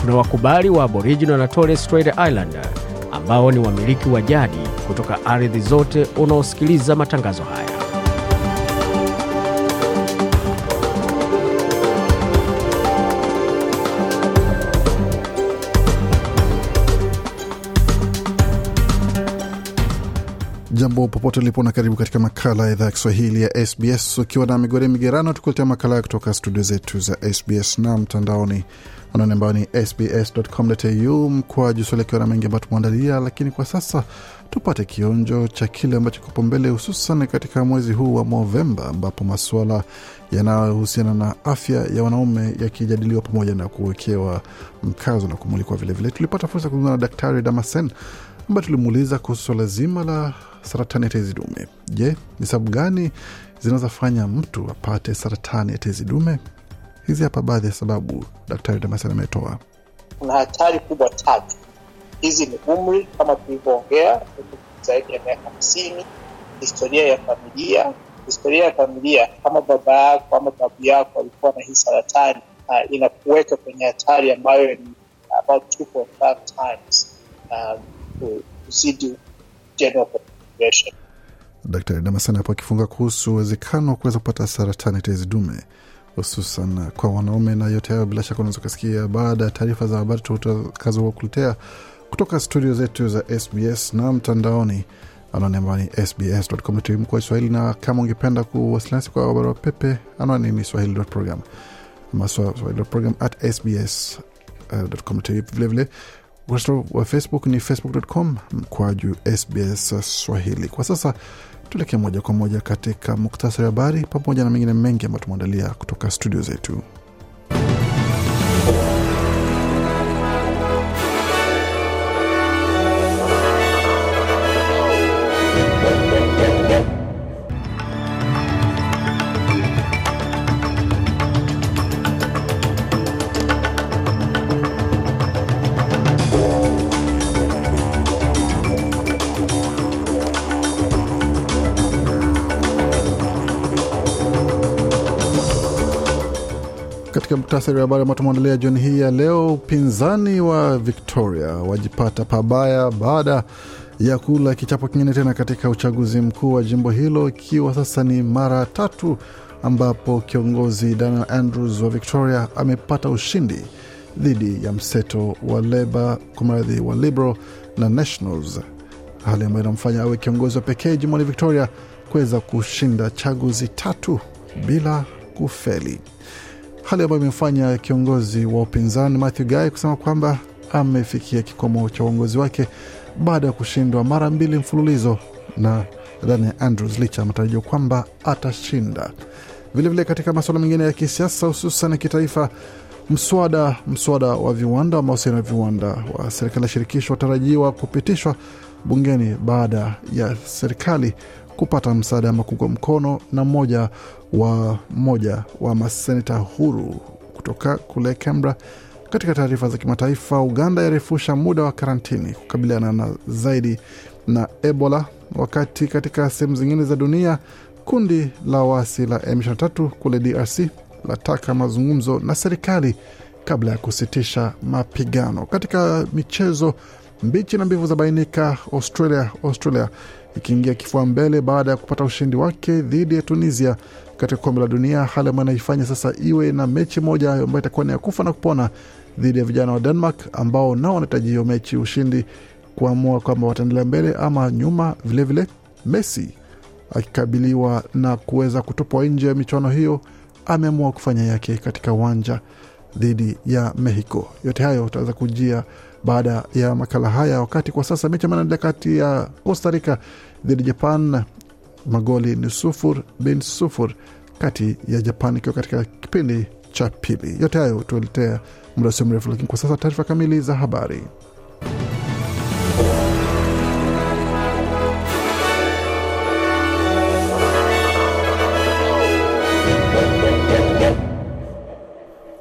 kuna wakubali wa aboriginal na torres strait islander ambao ni wamiliki wa jadi kutoka ardhi zote unaosikiliza matangazo haya. Jambo popote ulipo na karibu katika makala ya idhaa ya kiswahili ya sbs ukiwa na migore migerano tukuletea makala kutoka studio zetu za sbs na mtandaoni anani ambayo ni sbs.com.au mkwaju swali na mengi ambayo tumeandalia lakini kwa sasa tupate kionjo cha kile ambacho kipo mbele hususan katika mwezi huu wa novemba ambapo masuala yanayohusiana na afya ya wanaume yakijadiliwa pamoja na kuwekewa mkazo na kumulikwa vilevile tulipata fursa kuzungumza na daktari damasen ambayo tulimuuliza kuhusu swala zima la saratani ya tezi dume. Je, ni sababu gani zinazofanya mtu apate saratani ya tezi dume? Hizi hapa baadhi ya sababu Daktari Damasen ametoa. Kuna hatari kubwa tatu. Hizi ni umri kama tulivyoongea, zaidi ya miaka hamsini, historia ya familia. Historia ya familia, kama baba yako ama babu yako alikuwa na hii saratani, uh, inakuweka kwenye hatari ambayo ni about 2.5 times um, kuzidi general population. Daktari Damasani hapo akifunga kuhusu uwezekano wa kuweza kupata saratani tezi dume hususan kwa wanaume, na yote hayo bila shaka unaweza ukasikia baada ya taarifa za habari tutakazokuletea kutoka studio zetu za SBS na mtandaoni anwani ambayo ni sbs.com.au kwa Kiswahili, na kama ungependa kuwasiliana nasi kwa barua pepe, anwani ni swahili.program swahili.program at sbs.com.au vilevile ukurasa wa facebook ni facebook.com mkwaju sbs swahili. Kwa sasa tuelekee moja kwa moja katika muktasari wa habari pamoja na mengine mengi ambayo tumeandalia kutoka studio zetu katika muktasari wa habari ambao tumeandalia jioni hii ya leo. Upinzani wa victoria wajipata pabaya baada ya kula kichapo kingine tena katika uchaguzi mkuu wa jimbo hilo ikiwa sasa ni mara tatu ambapo kiongozi daniel andrews wa victoria amepata ushindi dhidi ya mseto wa leba kwa mradhi wa liberal na nationals hali ambayo inamfanya awe kiongozi wa pekee jimboni victoria kuweza kushinda chaguzi tatu bila kufeli hali ambayo imemfanya kiongozi wa upinzani Matthew Guy kusema kwamba amefikia kikomo cha uongozi wake baada ya kushindwa mara mbili mfululizo na Daniel Andrews licha ya matarajio kwamba atashinda. Vilevile katika masuala mengine ya kisiasa, hususan kitaifa, mswada mswada wa viwanda wa mahusiano ya viwanda wa serikali ya shirikisho watarajiwa kupitishwa bungeni baada ya serikali kupata msaada ama kuungwa mkono na mmoja wa mmoja wa maseneta huru kutoka kule Canberra. Katika taarifa za kimataifa, Uganda yarefusha muda wa karantini kukabiliana na zaidi na Ebola, wakati katika sehemu zingine za dunia kundi la waasi la M23 kule DRC lataka mazungumzo na serikali kabla ya kusitisha mapigano. Katika michezo, mbichi na mbivu za bainika, Australia Australia ikiingia kifua mbele baada ya kupata ushindi wake dhidi ya Tunisia katika kombe la dunia, hali ambayo inaifanya sasa iwe na mechi moja ambayo itakuwa ni ya kufa na kupona dhidi ya vijana wa Denmark ambao nao wanahitaji hiyo mechi ushindi kuamua kwamba wataendelea mbele ama nyuma. Vilevile vile, Messi akikabiliwa na kuweza kutupwa nje ya michuano hiyo ameamua kufanya yake katika uwanja dhidi ya Mexico. Yote hayo utaweza kujia baada ya makala haya, wakati kwa sasa mechi ambayo kati ya Costa Rica dhidi Japan, magoli ni sufur bin sufur kati ya Japan ikiwa katika kipindi cha pili. Yote hayo tueletea muda sio mrefu, lakini kwa sasa taarifa kamili za habari.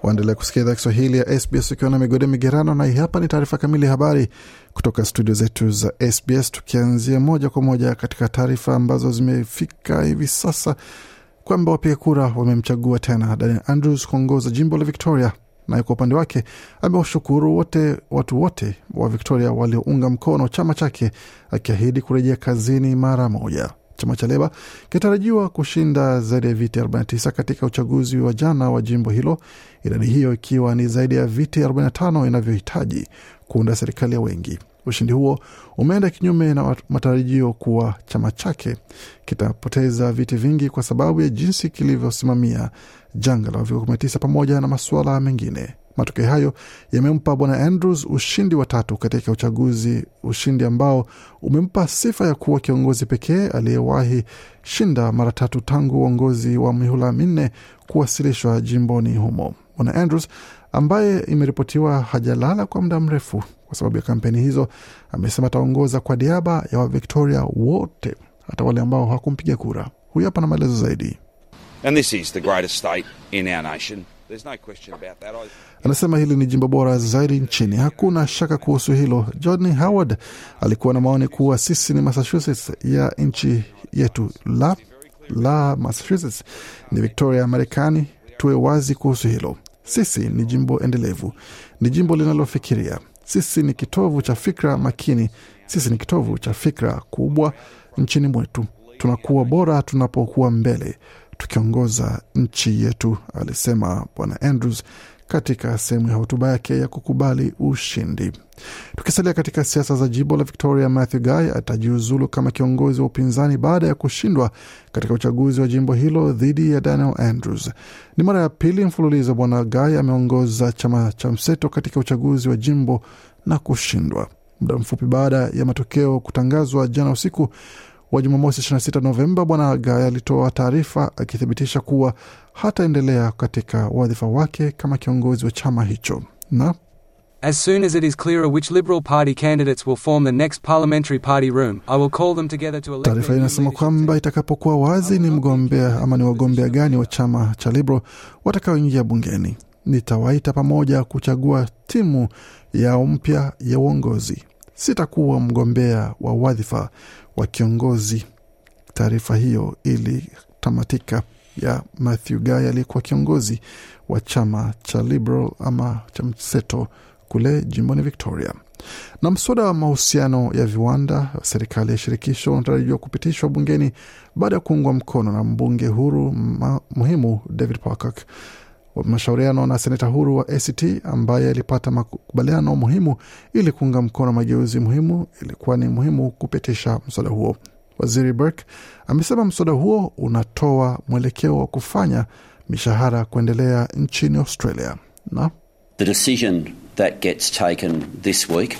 Waendelea kusikia idhaa Kiswahili ya SBS ukiwa na migode migerano, na hii hapa ni taarifa kamili ya habari kutoka studio zetu za SBS, tukianzia moja kwa moja katika taarifa ambazo zimefika hivi sasa kwamba wapiga kura wamemchagua tena Daniel Andrews kuongoza jimbo la Victoria, naye kwa upande wake amewashukuru wote watu wote wa Victoria waliounga mkono chama chake, akiahidi kurejea kazini mara moja. Chama cha Leba kinatarajiwa kushinda zaidi ya viti 49 katika uchaguzi wa jana wa jimbo hilo, idadi hiyo ikiwa ni zaidi ya viti 45 inavyohitaji kuunda serikali ya wengi. Ushindi huo umeenda kinyume na matarajio kuwa chama chake kitapoteza viti vingi kwa sababu ya jinsi kilivyosimamia janga la uviko 19 pamoja na masuala mengine. Matokeo hayo yamempa bwana Andrews ushindi wa tatu katika uchaguzi, ushindi ambao umempa sifa ya kuwa kiongozi pekee aliyewahi shinda mara tatu tangu uongozi wa mihula minne kuwasilishwa jimboni humo. Bwana Andrews ambaye imeripotiwa hajalala kwa muda mrefu kwa sababu ya kampeni hizo, amesema ataongoza kwa niaba ya Wavictoria wote, hata wale ambao hawakumpiga kura. Huyu hapa na maelezo zaidi. And this is the greatest state in our nation. Anasema hili ni jimbo bora zaidi nchini, hakuna shaka kuhusu hilo. John Howard alikuwa na maoni kuwa sisi ni Massachusetts ya nchi yetu, la la Massachusetts ni Victoria ya Marekani. Tuwe wazi kuhusu hilo. Sisi ni jimbo endelevu, ni jimbo linalofikiria. Sisi ni kitovu cha fikra makini. Sisi ni kitovu cha fikra kubwa nchini mwetu. Tunakuwa bora tunapokuwa mbele tukiongoza nchi yetu, alisema Bwana Andrews katika sehemu ya hotuba yake ya kukubali ushindi. Tukisalia katika siasa za jimbo la Victoria, Matthew Guy atajiuzulu kama kiongozi wa upinzani baada ya kushindwa katika uchaguzi wa jimbo hilo dhidi ya Daniel Andrews. Ni mara ya pili mfululizo Bwana Guy ameongoza chama cha mseto katika uchaguzi wa jimbo na kushindwa. Muda mfupi baada ya matokeo kutangazwa jana usiku wa Jumamosi 26 Novemba, Bwana Gaya alitoa taarifa akithibitisha kuwa hataendelea katika wadhifa wake kama kiongozi wa chama hicho. Na As soon as it is clearer which Liberal Party candidates will form the next parliamentary party room, I will call them together to elect taarifa inasema kwamba itakapokuwa wazi ni mgombea ama ni wagombea gani wa chama cha Liberal watakaoingia bungeni, nitawaita pamoja kuchagua timu yao mpya ya uongozi. Sitakuwa mgombea wa wadhifa wa kiongozi. Taarifa hiyo ilitamatika ya Matthew Guy aliyekuwa kiongozi wa chama cha Liberal ama cha mseto kule jimboni Victoria. Na mswada wa mahusiano ya viwanda wa serikali ya shirikisho unatarajiwa kupitishwa bungeni baada ya kuungwa mkono na mbunge huru muhimu David Pocock mashauriano na seneta huru wa ACT ambaye alipata makubaliano muhimu ili kuunga mkono mageuzi muhimu. Ilikuwa ni muhimu kupitisha mswada huo. Waziri Burke amesema mswada huo unatoa mwelekeo wa kufanya mishahara kuendelea nchini Australia na The decision that gets taken this week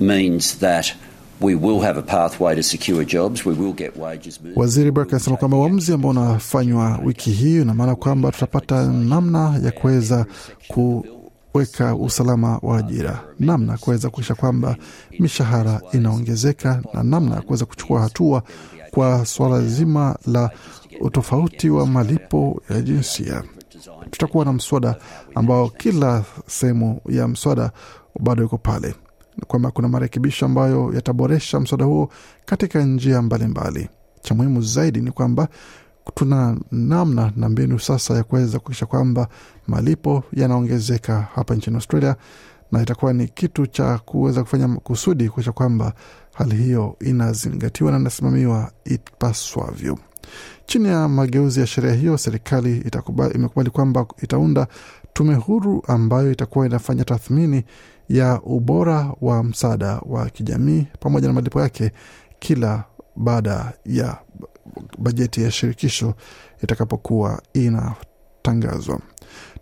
means that we will have a pathway to secure jobs, we will get wages moving. Waziri Burke anasema kwamba uamuzi ambao unafanywa wiki hii ina maana kwamba tutapata namna ya kuweza kuweka usalama wa ajira, namna ya kuweza kuisha kwamba mishahara inaongezeka na namna ya kuweza kuchukua hatua kwa suala zima la utofauti wa malipo ya jinsia. Tutakuwa na mswada ambao kila sehemu ya mswada bado iko pale, kwamba kuna marekebisho ambayo yataboresha mswada huo katika njia mbalimbali. Cha muhimu zaidi ni kwamba tuna namna na mbinu sasa ya kuweza kuhakikisha kwamba malipo yanaongezeka hapa nchini Australia, na itakuwa ni kitu cha kuweza kufanya kusudi kuhakikisha kwamba hali hiyo inazingatiwa na inasimamiwa ipaswavyo. Chini ya mageuzi ya sheria hiyo, serikali itakubali, imekubali kwamba itaunda tume huru ambayo itakuwa inafanya tathmini ya ubora wa msaada wa kijamii pamoja na malipo yake kila baada ya bajeti ya shirikisho itakapokuwa inatangazwa.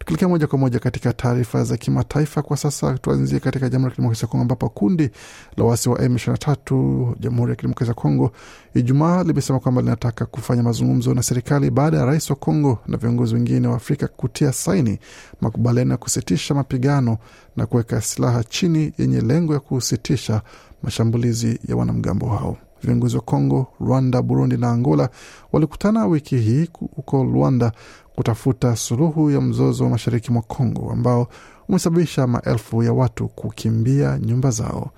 Tukielekea moja kwa moja katika taarifa za kimataifa kwa sasa, tuanzie katika Jamhuri ya Kidemokrasia ya Kongo ambapo kundi la waasi wa M23 Jamhuri ya Kidemokrasia ya Kongo Ijumaa limesema kwamba linataka kufanya mazungumzo na serikali baada ya rais wa Kongo na viongozi wengine wa Afrika kutia saini makubaliano ya kusitisha mapigano na kuweka silaha chini yenye lengo ya kusitisha mashambulizi ya wanamgambo hao. Viongozi wa Kongo, Rwanda, Burundi na Angola walikutana wiki hii huko Rwanda kutafuta suluhu ya mzozo wa mashariki mwa Kongo ambao umesababisha maelfu ya watu kukimbia nyumba zao.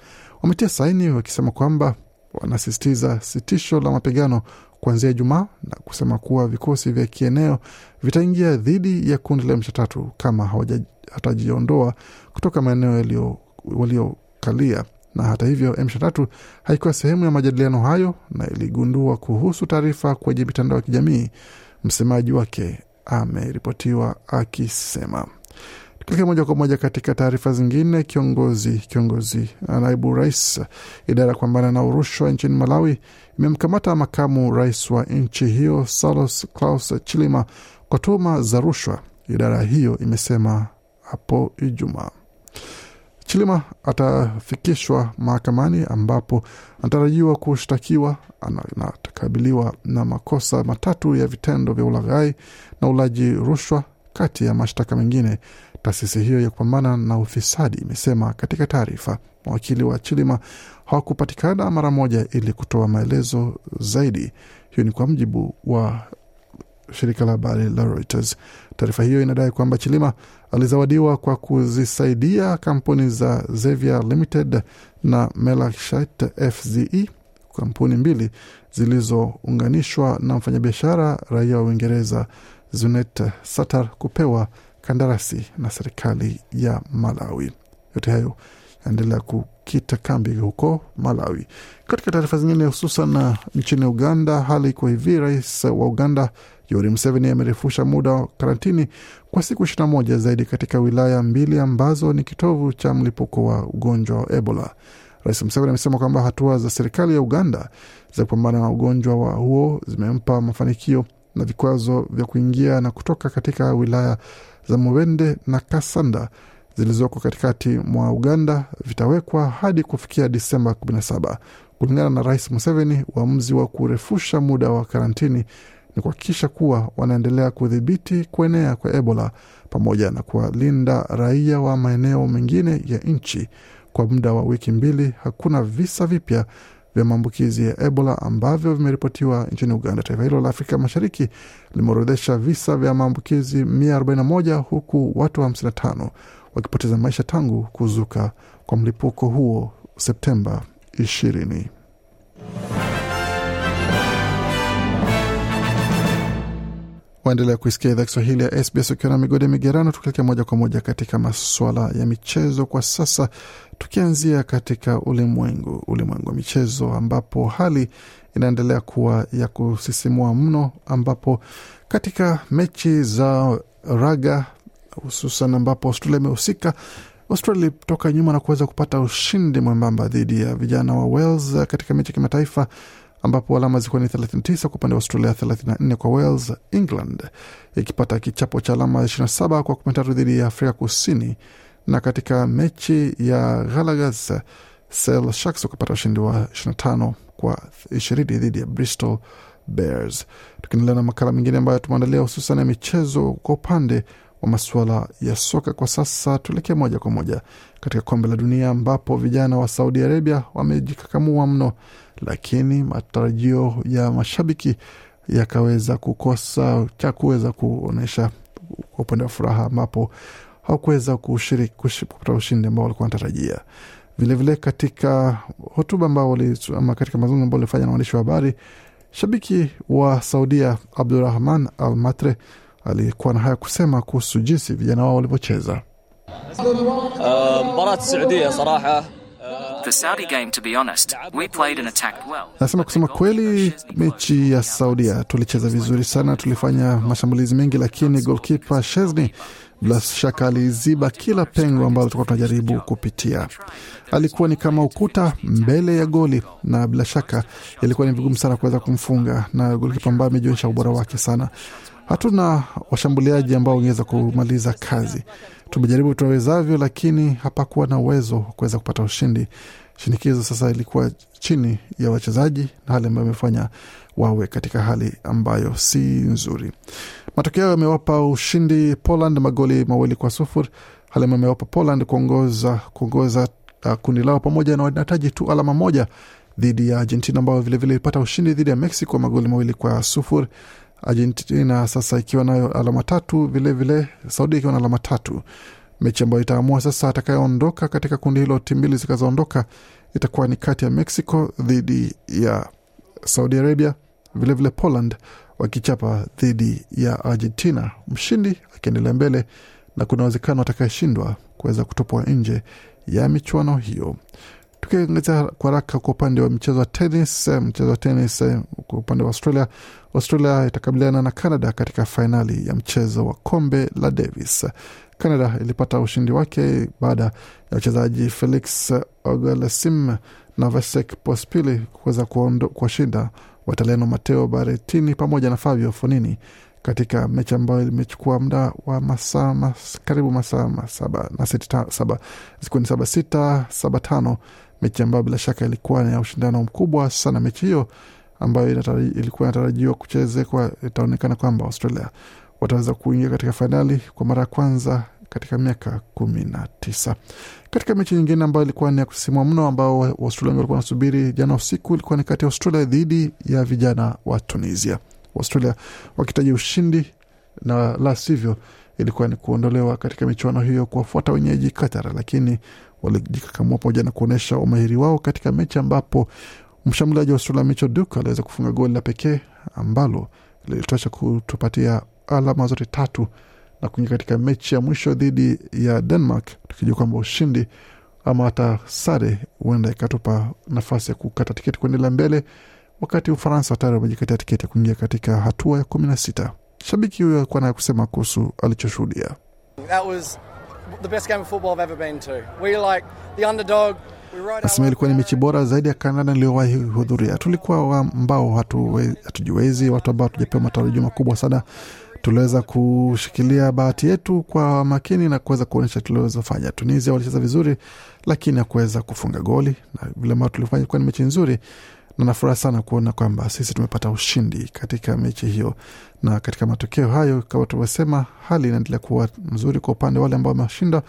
Wametia saini wakisema kwamba wanasisitiza sitisho la mapigano kuanzia Ijumaa na kusema kuwa vikosi vya kieneo vitaingia dhidi ya kundi la M23 kama hawatajiondoa kutoka maeneo waliokalia. Na hata hivyo, M23 haikuwa sehemu ya majadiliano hayo na iligundua kuhusu taarifa kwenye mitandao ya kijamii. Msemaji wake ameripotiwa akisema Tukielekea moja kwa moja katika taarifa zingine, kiongozi kiongozi naibu rais idara ya kupambana na urushwa nchini Malawi imemkamata makamu rais wa nchi hiyo Saulos Klaus Chilima kwa tuhuma za rushwa, idara hiyo imesema hapo Ijumaa. Chilima atafikishwa mahakamani ambapo anatarajiwa kushtakiwa Anakabiliwa na makosa matatu ya vitendo vya ulaghai na ulaji rushwa kati ya mashtaka mengine. Taasisi hiyo ya kupambana na ufisadi imesema katika taarifa. Mawakili wa Chilima hawakupatikana mara moja ili kutoa maelezo zaidi. Hiyo ni kwa mjibu wa shirika la habari la Reuters. Taarifa hiyo inadai kwamba Chilima alizawadiwa kwa kuzisaidia kampuni za Xavier Limited na Melachite FZE, kampuni mbili zilizounganishwa na mfanyabiashara raia wa Uingereza Zunet Satar kupewa kandarasi na serikali ya Malawi. Yote hayo yaendelea kukita kambi huko Malawi. Katika taarifa zingine, hususan nchini Uganda, hali iko hivi. Rais wa Uganda Yoweri Museveni amerefusha muda wa karantini kwa siku ishirini na moja zaidi katika wilaya mbili ambazo ni kitovu cha mlipuko wa ugonjwa wa Ebola. Rais Museveni amesema kwamba hatua za serikali ya Uganda za kupambana na ugonjwa wa huo zimempa mafanikio na vikwazo vya kuingia na kutoka katika wilaya za Mubende na Kasanda zilizoko katikati mwa Uganda vitawekwa hadi kufikia Disemba 17. Kulingana na Rais Museveni, uamuzi wa kurefusha muda wa karantini ni kuhakikisha kuwa wanaendelea kudhibiti kuenea kwa Ebola pamoja na kuwalinda raia wa maeneo mengine ya nchi. Kwa muda wa wiki mbili, hakuna visa vipya vya maambukizi ya Ebola ambavyo vimeripotiwa nchini Uganda. Taifa hilo la Afrika Mashariki limeorodhesha visa vya maambukizi 141 huku watu 55 wakipoteza maisha tangu kuzuka kwa mlipuko huo Septemba 20. Waendelea kuisikia idhaa Kiswahili ya SBS ukiwa na migode migerano, tukielekea moja kwa moja katika masuala ya michezo kwa sasa, tukianzia katika ulimwengu ulimwengu wa michezo ambapo hali inaendelea kuwa ya kusisimua mno, ambapo katika mechi za raga hususan ambapo Australia imehusika Australia ilitoka nyuma na kuweza kupata ushindi mwembamba dhidi ya vijana wa Wales katika mechi ya kimataifa ambapo alama zilikuwa ni 39 kwa upande wa Australia, 34 kwa Wales. England ikipata kichapo cha alama 27 kwa 13 dhidi ya Afrika Kusini, na katika mechi ya Gallagher's Sale Sharks wakapata ushindi wa 25 kwa 20 dhidi ya Bristol Bears. Tukiendelea na makala mengine ambayo tumeandalia hususan ya michezo kwa upande wa masuala ya soka kwa sasa, tuelekee moja kwa moja katika kombe la dunia ambapo vijana wa Saudi Arabia wamejikakamua mno, lakini matarajio ya mashabiki yakaweza kukosa cha kuweza kuonyesha kwa upande wa furaha, ambapo hawakuweza kupata ushindi ambao walikuwa wanatarajia. Vilevile katika hotuba ambao ama katika mazungumzo ambao walifanya na waandishi wa habari, shabiki wa Saudia Abdurahman Al Matre alikuwa na haya kusema kuhusu jinsi vijana wao walivyocheza. Nasema kusema kweli, mechi ya Saudia tulicheza vizuri sana, tulifanya mashambulizi mengi, lakini golkipa Shezni bila shaka aliziba kila pengo ambalo tulikuwa tunajaribu kupitia. Alikuwa ni kama ukuta mbele ya goli, na bila shaka ilikuwa ni vigumu sana kuweza kumfunga, na golikipa ambaye amejionyesha ubora wake sana. Hatuna washambuliaji ambao wangeweza kumaliza kazi. Tumejaribu tunawezavyo, lakini hapakuwa na uwezo wa kuweza kupata ushindi. Shinikizo sasa ilikuwa chini ya wachezaji na hali ambayo imefanya wawe katika hali ambayo si nzuri. Matokeo yamewapa ushindi Poland magoli mawili kwa sufuri, hali amewapa Poland kuongoza kuongoza uh, kundi lao pamoja na wanahitaji tu alama moja dhidi ya Argentina ambayo vilevile ilipata ushindi dhidi ya Mexico magoli mawili kwa sufuri. Argentina sasa ikiwa nayo alama tatu, vilevile Saudia ikiwa na alama tatu, mechi ambayo itaamua sasa atakayeondoka katika kundi hilo. Timu mbili zikazoondoka itakuwa ni kati ya Mexico dhidi ya Saudi Arabia, vilevile vile Poland wakichapa dhidi ya Argentina, mshindi akiendelea mbele na kuna uwezekano atakayeshindwa kuweza kutupwa nje ya michuano hiyo. Tukiangazia kwa haraka kwa upande wa mchezo wa tenis, mchezo wa tenis kwa upande wa Australia, Australia itakabiliana na Canada katika fainali ya mchezo wa kombe la Davis. Canada ilipata ushindi wake baada ya wachezaji Felix Auger-Aliassime na Vasek Pospisil kuweza kuwashinda Wataliano Mateo Baretini pamoja na Fabio Fonini katika mechi ambayo imechukua muda wa masaa mas, karibu masaa masaba na seti saba zikuwa ni saba sita saba tano, mechi ambayo bila shaka ilikuwa ya ushindano mkubwa sana. Mechi hiyo ambayo ilikuwa inatarajiwa kuchezekwa, itaonekana kwamba Australia wataweza kuingia katika fainali kwa mara ya kwanza katika miaka kumi na tisa. Katika mechi nyingine ambayo ilikuwa ni ya kusisimua mno ambao Waustralia wengi walikuwa wanasubiri jana usiku, ilikuwa ni kati ya Australia dhidi ya vijana wa Tunisia. Waustralia wakitaji ushindi na la sivyo ilikuwa ni kuondolewa katika michuano hiyo kuwafuata wenyeji Qatar, lakini walijikakamua pamoja na kuonyesha umahiri wao katika mechi ambapo mshambuliaji wa Australia Mitchell Duke aliweza kufunga goli la pekee ambalo lilitosha kutupatia alama zote tatu na kuingia katika mechi ya mwisho dhidi ya Denmark, tukijua kwamba ushindi ama hata sare huenda ikatupa nafasi ya kukata tiketi kuendelea mbele, wakati Ufaransa tayari wamejikatia tiketi ya kuingia katika hatua ya kumi na sita. Shabiki huyo alikuwa naye kusema kuhusu alichoshuhudia. Nasema ilikuwa ni mechi bora zaidi ya Kanada niliyowahi hudhuria. Tulikuwa ambao hatujiwezi, watu ambao hatujapewa matarajio makubwa sana tuliweza kushikilia bahati yetu kwa makini na kuweza kuonyesha tuliwezofanya. Tunisia walicheza vizuri, lakini hakuweza kufunga goli, na vile ambavyo tulifanya kuwa ni mechi nzuri, na nafuraha sana kuona kwamba sisi tumepata ushindi katika mechi hiyo, na katika matokeo hayo, kama tulivyosema, hali inaendelea kuwa nzuri kwa upande wale ambao wameshinda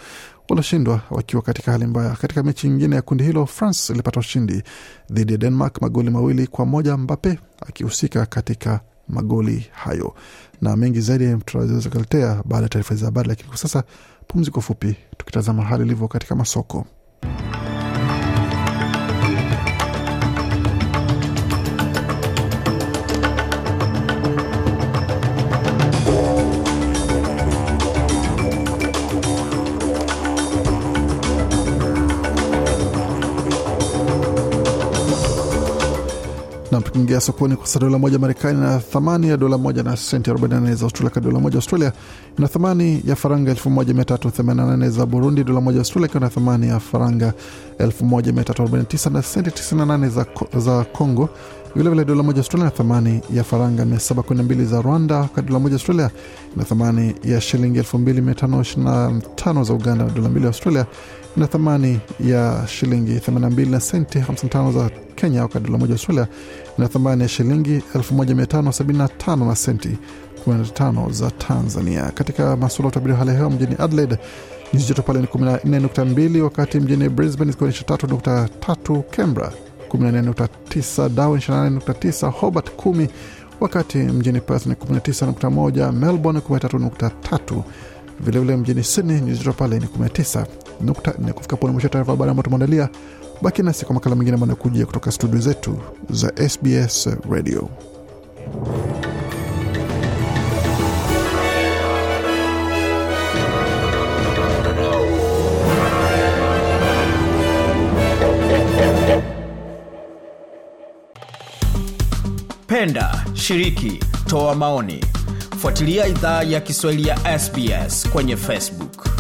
walioshindwa wakiwa katika hali mbaya. Katika mechi nyingine ya kundi hilo, France ilipata ushindi dhidi ya Denmark magoli mawili kwa moja, Mbappe akihusika katika magoli hayo na mengi zaidi tunaweza kuletea baada ya taarifa za habari, lakini kwa sasa pumziko fupi, tukitazama hali ilivyo katika masoko. Na sokoni kwa dola moja Marekani na thamani ya dola moja na senti 44 za Australia. Dola moja Australia ina thamani ya faranga 1388 za Burundi. Dola moja Australia ikiwa na thamani ya faranga 1349 na senti 98 za, za Congo. Vilevile dola moja Australia na thamani ya faranga 712 za Rwanda, wakati dola moja Australia na thamani ya shilingi 2525 za Uganda. Dola mbili Australia ina thamani ya shilingi 82 na senti 55 za Kenya, wakati dola moja Australia ina thamani ya shilingi 1575 na senti 15 za Tanzania. Katika masuala ya utabiri wa hali ya hewa mjini Adelaide nyuzi joto pale ni 14.2, wakati mjini Brisbane zikiwa ni 23.3, Canberra 14.9, Darwin 28.9, Hobart 10, wakati mjini Perth ni 19.1, Melbourne 13.3, vilevile mjini Sydney nyuzi joto pale ni 19.4. Kufika pone mwisho taarifa habari ambayo tumeandalia. Baki nasi kwa makala mengine ambayo anakujia kutoka studio zetu za SBS Radio. Penda, shiriki, toa maoni, fuatilia idhaa ya Kiswahili ya SBS kwenye Facebook.